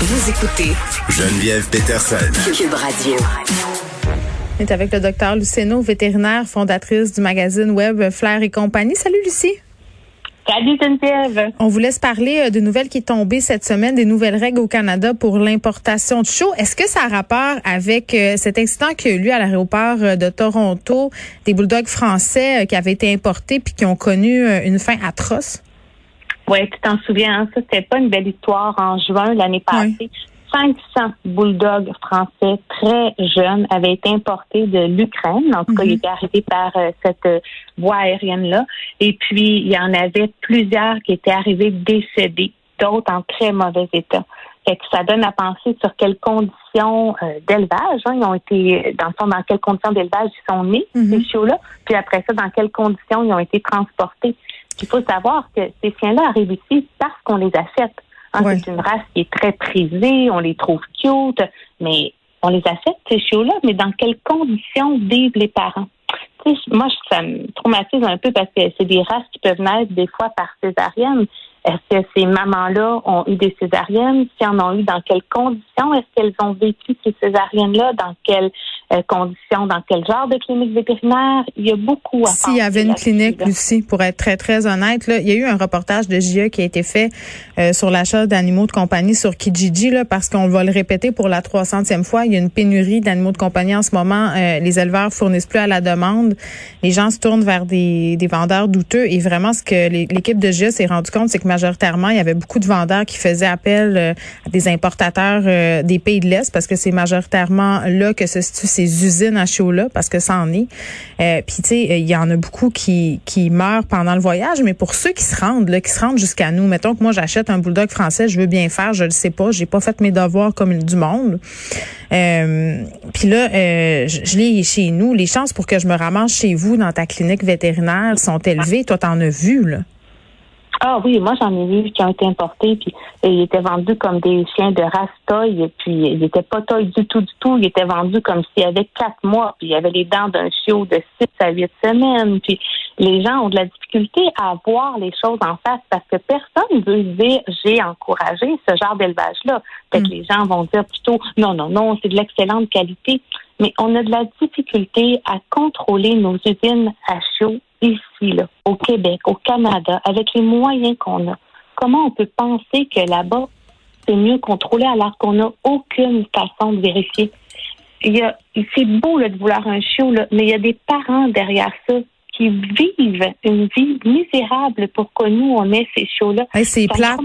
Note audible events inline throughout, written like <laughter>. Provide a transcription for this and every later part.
Vous écoutez Geneviève Peterson. Cube Radio. On est avec le docteur Luceno, vétérinaire, fondatrice du magazine web Flair et compagnie. Salut Lucie. Salut Geneviève. On vous laisse parler euh, de nouvelles qui est tombée cette semaine, des nouvelles règles au Canada pour l'importation de chiots. Est-ce que ça a rapport avec euh, cet incident qui a eu lieu à l'aéroport euh, de Toronto, des bulldogs français qui avaient été importés puis qui ont connu une fin atroce? Oui, tu t'en souviens, hein? ça c'était pas une belle histoire en juin l'année passée. 500 bulldogs français très jeunes avaient été importés de l'Ukraine. En tout cas, ils étaient arrivés par euh, cette euh, voie aérienne-là. Et puis, il y en avait plusieurs qui étaient arrivés décédés, d'autres en très mauvais état. Fait que ça donne à penser sur quelles conditions euh, d'élevage hein, ils ont été, dans le fond, dans quelles conditions d'élevage ils sont nés, ces chiots-là, puis après ça, dans quelles conditions ils ont été transportés. Il faut savoir que ces chiens-là arrivent ici parce qu'on les achète. Hein, C'est une race qui est très prisée, on les trouve cute, mais on les achète, ces chiots-là, mais dans quelles conditions vivent les parents? moi, ça me traumatise un peu parce que c'est des races qui peuvent naître des fois par césarienne. Est-ce que ces mamans-là ont eu des césariennes? Si en ont eu, dans quelles conditions? Est-ce qu'elles ont vécu ces césariennes-là? Dans quelles euh, conditions? Dans quel genre de clinique vétérinaire? Il y a beaucoup à S'il y avait une clinique, Lucie, pour être très, très honnête, là, il y a eu un reportage de JE qui a été fait euh, sur l'achat d'animaux de compagnie sur Kijiji, là, parce qu'on va le répéter pour la 300e fois. Il y a une pénurie d'animaux de compagnie en ce moment. Euh, les éleveurs fournissent plus à la demande. Les gens se tournent vers des, des vendeurs douteux. Et vraiment, ce que l'équipe de JE s'est rendu compte, c'est que majoritairement, il y avait beaucoup de vendeurs qui faisaient appel euh, à des importateurs euh, des pays de l'Est parce que c'est majoritairement là que se situent ces usines à chaud-là parce que ça en est. Euh, Puis, tu sais, il y en a beaucoup qui, qui meurent pendant le voyage, mais pour ceux qui se rendent, là, qui se rendent jusqu'à nous, mettons que moi, j'achète un bulldog français, je veux bien faire, je le sais pas, j'ai pas fait mes devoirs comme du monde. Euh, Puis là, je, je l'ai chez nous. Les chances pour que je me ramasse chez vous dans ta clinique vétérinaire sont élevées. Toi, t'en as vu, là. Ah oui, moi j'en ai vu qui ont été importés, puis ils étaient vendus comme des chiens de race toy, puis ils n'étaient pas toy du tout, du tout. Ils étaient vendus comme s'il y avait quatre mois, puis il y avait les dents d'un chiot de six à huit semaines. Puis les gens ont de la difficulté à voir les choses en face parce que personne veut dire j'ai encouragé ce genre d'élevage-là. Fait que mm. les gens vont dire plutôt non, non, non, c'est de l'excellente qualité. Mais on a de la difficulté à contrôler nos usines à chaud ici, là, au Québec, au Canada, avec les moyens qu'on a, comment on peut penser que là-bas, c'est mieux contrôlé alors qu'on n'a aucune façon de vérifier? C'est beau de vouloir un chiot, là, mais il y a des parents derrière ça qui vivent une vie misérable pour que nous, on ait ces chiots-là. c'est plat.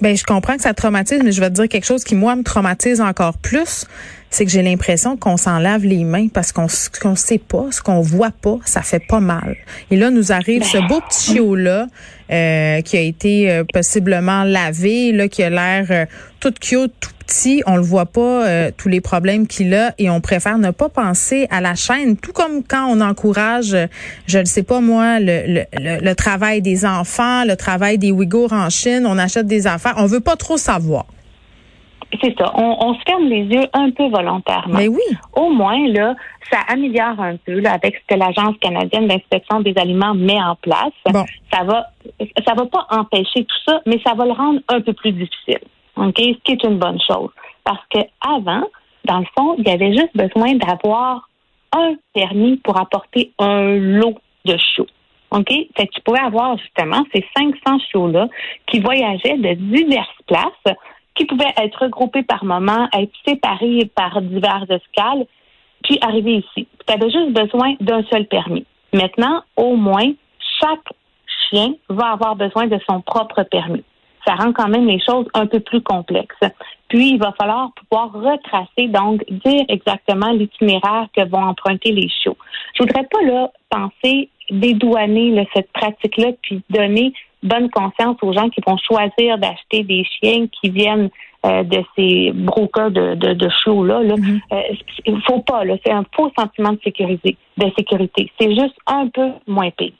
Ben, je comprends que ça traumatise, mais je vais te dire quelque chose qui, moi, me traumatise encore plus c'est que j'ai l'impression qu'on s'en lave les mains parce qu'on qu'on sait pas, ce qu'on voit pas, ça fait pas mal. Et là, nous arrive ce beau petit chiot là euh, qui a été euh, possiblement lavé, là, qui a l'air euh, tout cute, tout petit. On le voit pas tous les problèmes qu'il a et on préfère ne pas penser à la chaîne. Tout comme quand on encourage, je ne sais pas moi, le, le, le, travail des enfants, le travail des Ouïghours en Chine. On achète des affaires. On veut pas trop savoir. C'est ça. On, se ferme les yeux un peu volontairement. Mais oui. Au moins, là, ça améliore un peu là, avec ce que l'Agence canadienne d'inspection des aliments met en place. Ça va ça va pas empêcher tout ça, mais ça va le rendre un peu plus difficile. OK? Ce qui est une bonne chose. Parce que avant, dans le fond, il y avait juste besoin d'avoir un permis pour apporter un lot de chiots. OK? Fait que tu pouvais avoir justement ces 500 chiots-là qui voyageaient de diverses places qui pouvaient être regroupés par moment, être séparés par divers escales, puis arriver ici. Tu avais juste besoin d'un seul permis. Maintenant, au moins, chaque chien va avoir besoin de son propre permis. Ça rend quand même les choses un peu plus complexes. Puis, il va falloir pouvoir retracer, donc dire exactement l'itinéraire que vont emprunter les chiots. Je voudrais pas là penser dédouaner cette pratique-là, puis donner bonne conscience aux gens qui vont choisir d'acheter des chiens qui viennent euh, de ces brokers de, de, de chiots-là. Là. Mm-hmm. Euh, faut pas, là. C'est un faux sentiment de sécurité. De sécurité. C'est juste un peu moins pire.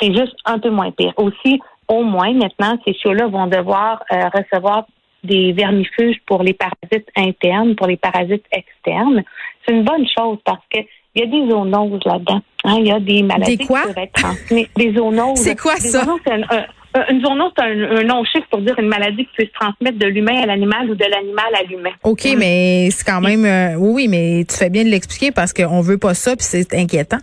C'est juste un peu moins pire. Aussi, au moins, maintenant, ces chiots-là vont devoir euh, recevoir des vermifuges pour les parasites internes, pour les parasites externes. C'est une bonne chose parce que il y a des zoonoses là-dedans. Hein. Il y a des maladies qui peuvent être transmises. Des zoonoses. C'est quoi ça? une zoonose, c'est un, nom chiffre pour dire une maladie qui peut se transmettre de l'humain à l'animal ou de l'animal à l'humain. OK, mais c'est quand même... Euh, oui, mais tu fais bien de l'expliquer parce qu'on veut pas ça, puis c'est inquiétant.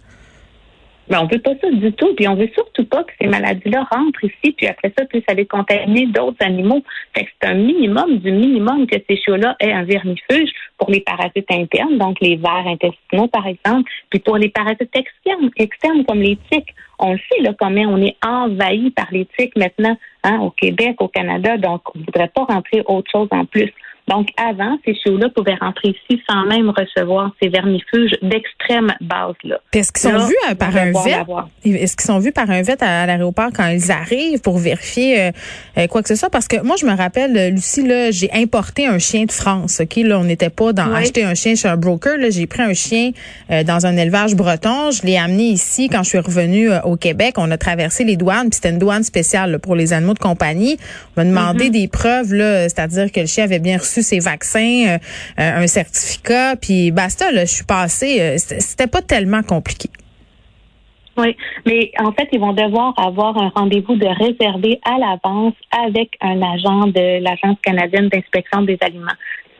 Mais on veut pas ça du tout. Puis on veut surtout pas que ces maladies-là rentrent ici, puis après ça, puissent aller contaminer d'autres animaux. Fait que c'est un minimum du minimum que ces chiots-là aient un vermifuge pour les parasites internes, donc les vers intestinaux, par exemple, puis pour les parasites externes, externes comme les tiques. On le sait, là, comment on est envahi par les tiques maintenant, hein, au Québec, au Canada, donc on ne voudrait pas rentrer autre chose en plus. Donc, avant, ces chiots-là pouvaient rentrer ici sans même recevoir ces vermifuges d'extrême base. Là. Est-ce qu'ils sont vus euh, par un vet? Est-ce qu'ils sont vus par un vet à, l'aéroport quand ils arrivent pour vérifier euh, euh, quoi que ce soit? Parce que moi, je me rappelle, Lucie, là, j'ai importé un chien de France. OK, là, on n'était pas dans acheter un chien chez un broker. Là, j'ai pris un chien dans un élevage breton. Je l'ai amené ici quand je suis revenue au Québec. On a traversé les douanes, puis c'était une douane spéciale pour les animaux de compagnie. On m'a demandé mm-hmm. des preuves, là, c'est-à-dire que le chien avait bien reçu ses vaccins, euh, euh, un certificat, puis basta, là, je suis passée. Euh, c'était pas tellement compliqué. Oui, mais en fait, ils vont devoir avoir un rendez-vous de réservé à l'avance avec un agent de l'Agence canadienne d'inspection des aliments.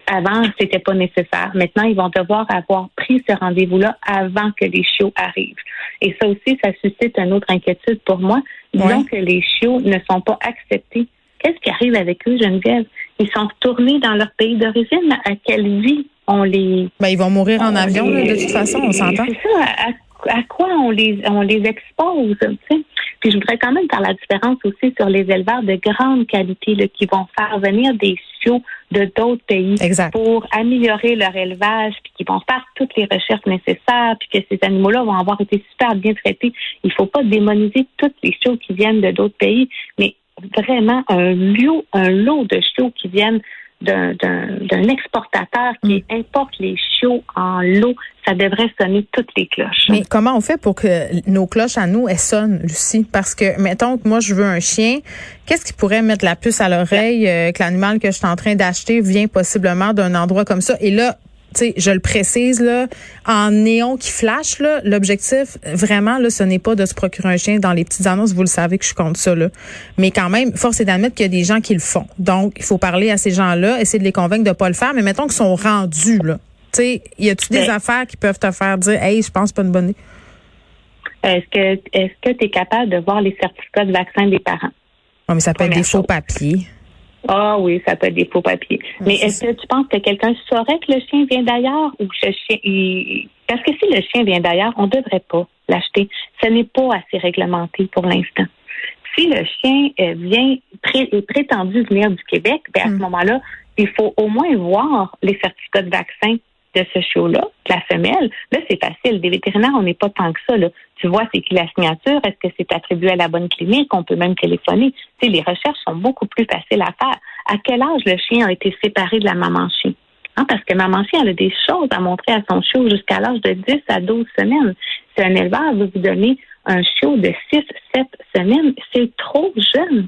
Avant, c'était pas nécessaire. Maintenant, ils vont devoir avoir pris ce rendez-vous-là avant que les chiots arrivent. Et ça aussi, ça suscite une autre inquiétude pour moi. Disons que les chiots ne sont pas acceptés. Qu'est-ce qui arrive avec eux, Geneviève? Ils sont retournés dans leur pays d'origine. À quelle vie on les... Ben, ils vont mourir en avion, de toute façon, on s'entend. C'est ça. À, quoi on les, on les expose, Puis je voudrais quand même faire la différence aussi sur les éleveurs de grande qualité là, qui vont faire venir des chiots de d'autres pays pour améliorer leur élevage, puis qui vont faire toutes les recherches nécessaires, puis que ces animaux-là vont avoir été super bien traités. Il ne faut pas démoniser toutes les chiots qui viennent de d'autres pays, mais vraiment un lot, un lot de chiots qui viennent d'un exportateur qui mm. importe les chiots en lot, ça devrait sonner toutes les cloches. Mais comment on fait pour que nos cloches à nous, elles sonnent, Lucie? Parce que, mettons que moi, je veux un chien, qu'est-ce qui pourrait mettre la puce à l'oreille euh, que l'animal que je suis en train d'acheter vient possiblement d'un endroit comme ça? Et là, sais, je le précise là, en néon qui flash là, l'objectif vraiment là, ce n'est pas de se procurer un chien dans les petites annonces. Vous le savez que je suis contre ça là, mais quand même, force est d'admettre qu'il y a des gens qui le font. Donc, il faut parler à ces gens-là, essayer de les convaincre de pas le faire. Mais mettons qu'ils sont rendus là. Tu sais, y a-tu des affaires qui peuvent te faire dire, hey, je pense pas une bonne idée? Est-ce que est-ce que tu es capable de voir les certificats de vaccin des parents? Non, mais ça peut être des faux papiers. Ah oui, ça peut être des faux papiers. Mais est-ce que tu penses que quelqu'un saurait que le chien vient d'ailleurs ou que le chien parce que si le chien vient d'ailleurs, on ne devrait pas l'acheter. Ce n'est pas assez réglementé pour l'instant. Si le chien euh, vient est prétendu venir du Québec, ben à ce hmm. moment-là, il faut au moins voir les certificats de vaccin de ce chiot-là, la femelle, là, c'est facile. Des vétérinaires, on n'est pas tant que ça. Là. Tu vois, c'est qui la signature? Est-ce que c'est attribué à la bonne clinique? On peut même téléphoner. Tu les recherches sont beaucoup plus faciles à faire. À quel âge le chien a été séparé de la maman chien? Hein, parce que maman chien, elle a des choses à montrer à son chiot jusqu'à l'âge de 10 à 12 semaines. Si un éleveur veut vous donner un chiot de 6, 7 semaines, c'est trop jeune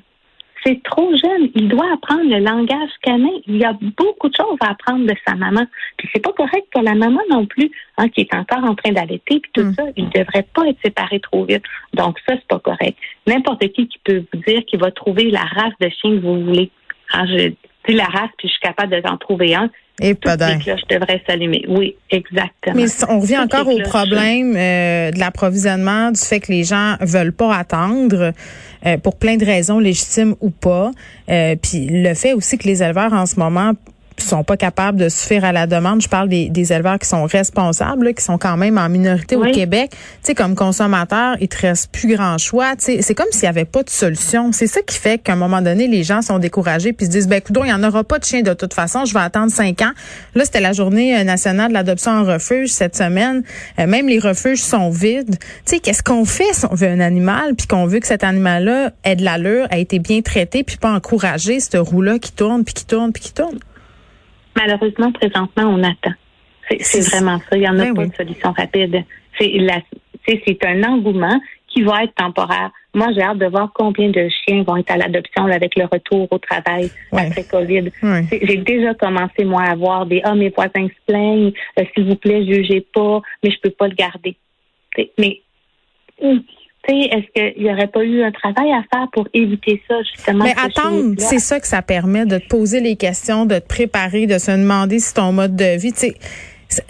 c'est trop jeune. Il doit apprendre le langage canin. Il y a beaucoup de choses à apprendre de sa maman. Puis c'est pas correct que la maman non plus, hein, qui est encore en train d'allaiter, puis tout mm. ça, il devrait pas être séparé trop vite. Donc ça, c'est pas correct. N'importe qui qui peut vous dire qu'il va trouver la race de chien que vous voulez. Hein, je dis la race, puis je suis capable d'en trouver un. Et pas les cloches devraient s'allumer. Oui, exactement. Mais on revient encore au problème euh, de l'approvisionnement, du fait que les gens veulent pas attendre euh, pour plein de raisons légitimes ou pas. Euh, puis le fait aussi que les éleveurs en ce moment sont pas capables de suffire à la demande. Je parle des, des éleveurs qui sont responsables, qui sont quand même en minorité au Québec. Tu sais, comme consommateur, il te reste plus grand choix. Tu sais, c'est comme s'il y avait pas de solution. C'est ça qui fait qu'à un moment donné, les gens sont découragés puis se disent, ben, écoute, il y en aura pas de chien de toute façon. Je vais attendre cinq ans. Là, c'était la journée euh, nationale de l'adoption en refuge cette semaine. Euh, même les refuges sont vides. Tu sais, qu'est-ce qu'on fait si on veut un animal puis qu'on veut que cet animal-là ait de l'allure, a été bien traité puis pas encourager cette roue-là qui tourne puis qui tourne puis qui tourne? Malheureusement, présentement, on attend. C'est vraiment ça. Il n'y en a ben pas de solution rapide. C'est un engouement qui va être temporaire. Moi, j'ai hâte de voir combien de chiens vont être à l'adoption avec le retour au travail après COVID. J'ai déjà commencé, moi, à voir des « Ah, mes voisins se plaignent, euh, s'il vous plaît, jugez pas, mais je peux pas le garder. » Mais est-ce qu'il n'y aurait pas eu un travail à faire pour éviter ça, justement? Mais attendre, c'est ça que ça permet de te poser les questions, de te préparer, de se demander si ton mode de vie, tu sais,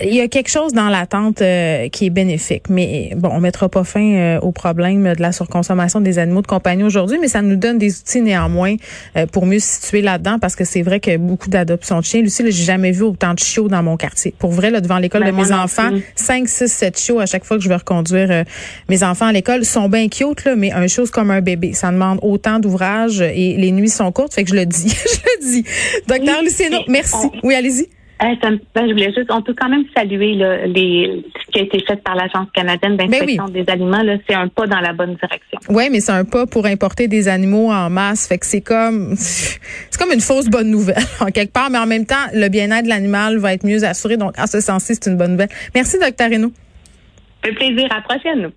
il y a quelque chose dans l'attente euh, qui est bénéfique. Mais bon, on mettra pas fin euh, au problème de la surconsommation des animaux de compagnie aujourd'hui, mais ça nous donne des outils néanmoins euh, pour mieux se situer là-dedans parce que c'est vrai que beaucoup d'adoptions de chiens. Lucie, j'ai jamais vu autant de chiots dans mon quartier. Pour vrai, là, devant l'école ben, de mes enfants, 5, 6, 7 chiots à chaque fois que je vais reconduire mes enfants à l'école sont bien cute, là, mais un chose comme un bébé. Ça demande autant d'ouvrage et les nuits sont courtes, fait que je le dis. <laughs> je le dis. Docteur Luciano, merci. Oui, allez-y. Ben, je voulais juste, on peut quand même saluer les, ce qui a été fait par l'Agence canadienne ben d'inspection des aliments. C'est un pas dans la bonne direction. Oui, mais c'est un pas pour importer des animaux en masse. Fait que c'est comme, <laughs> c'est comme une fausse bonne nouvelle <laughs> en quelque part, mais en même temps, le bien-être de l'animal va être mieux assuré. Donc, en ce sens-ci, c'est une bonne nouvelle. Merci, docteur Renaud. Un plaisir. À la prochaine.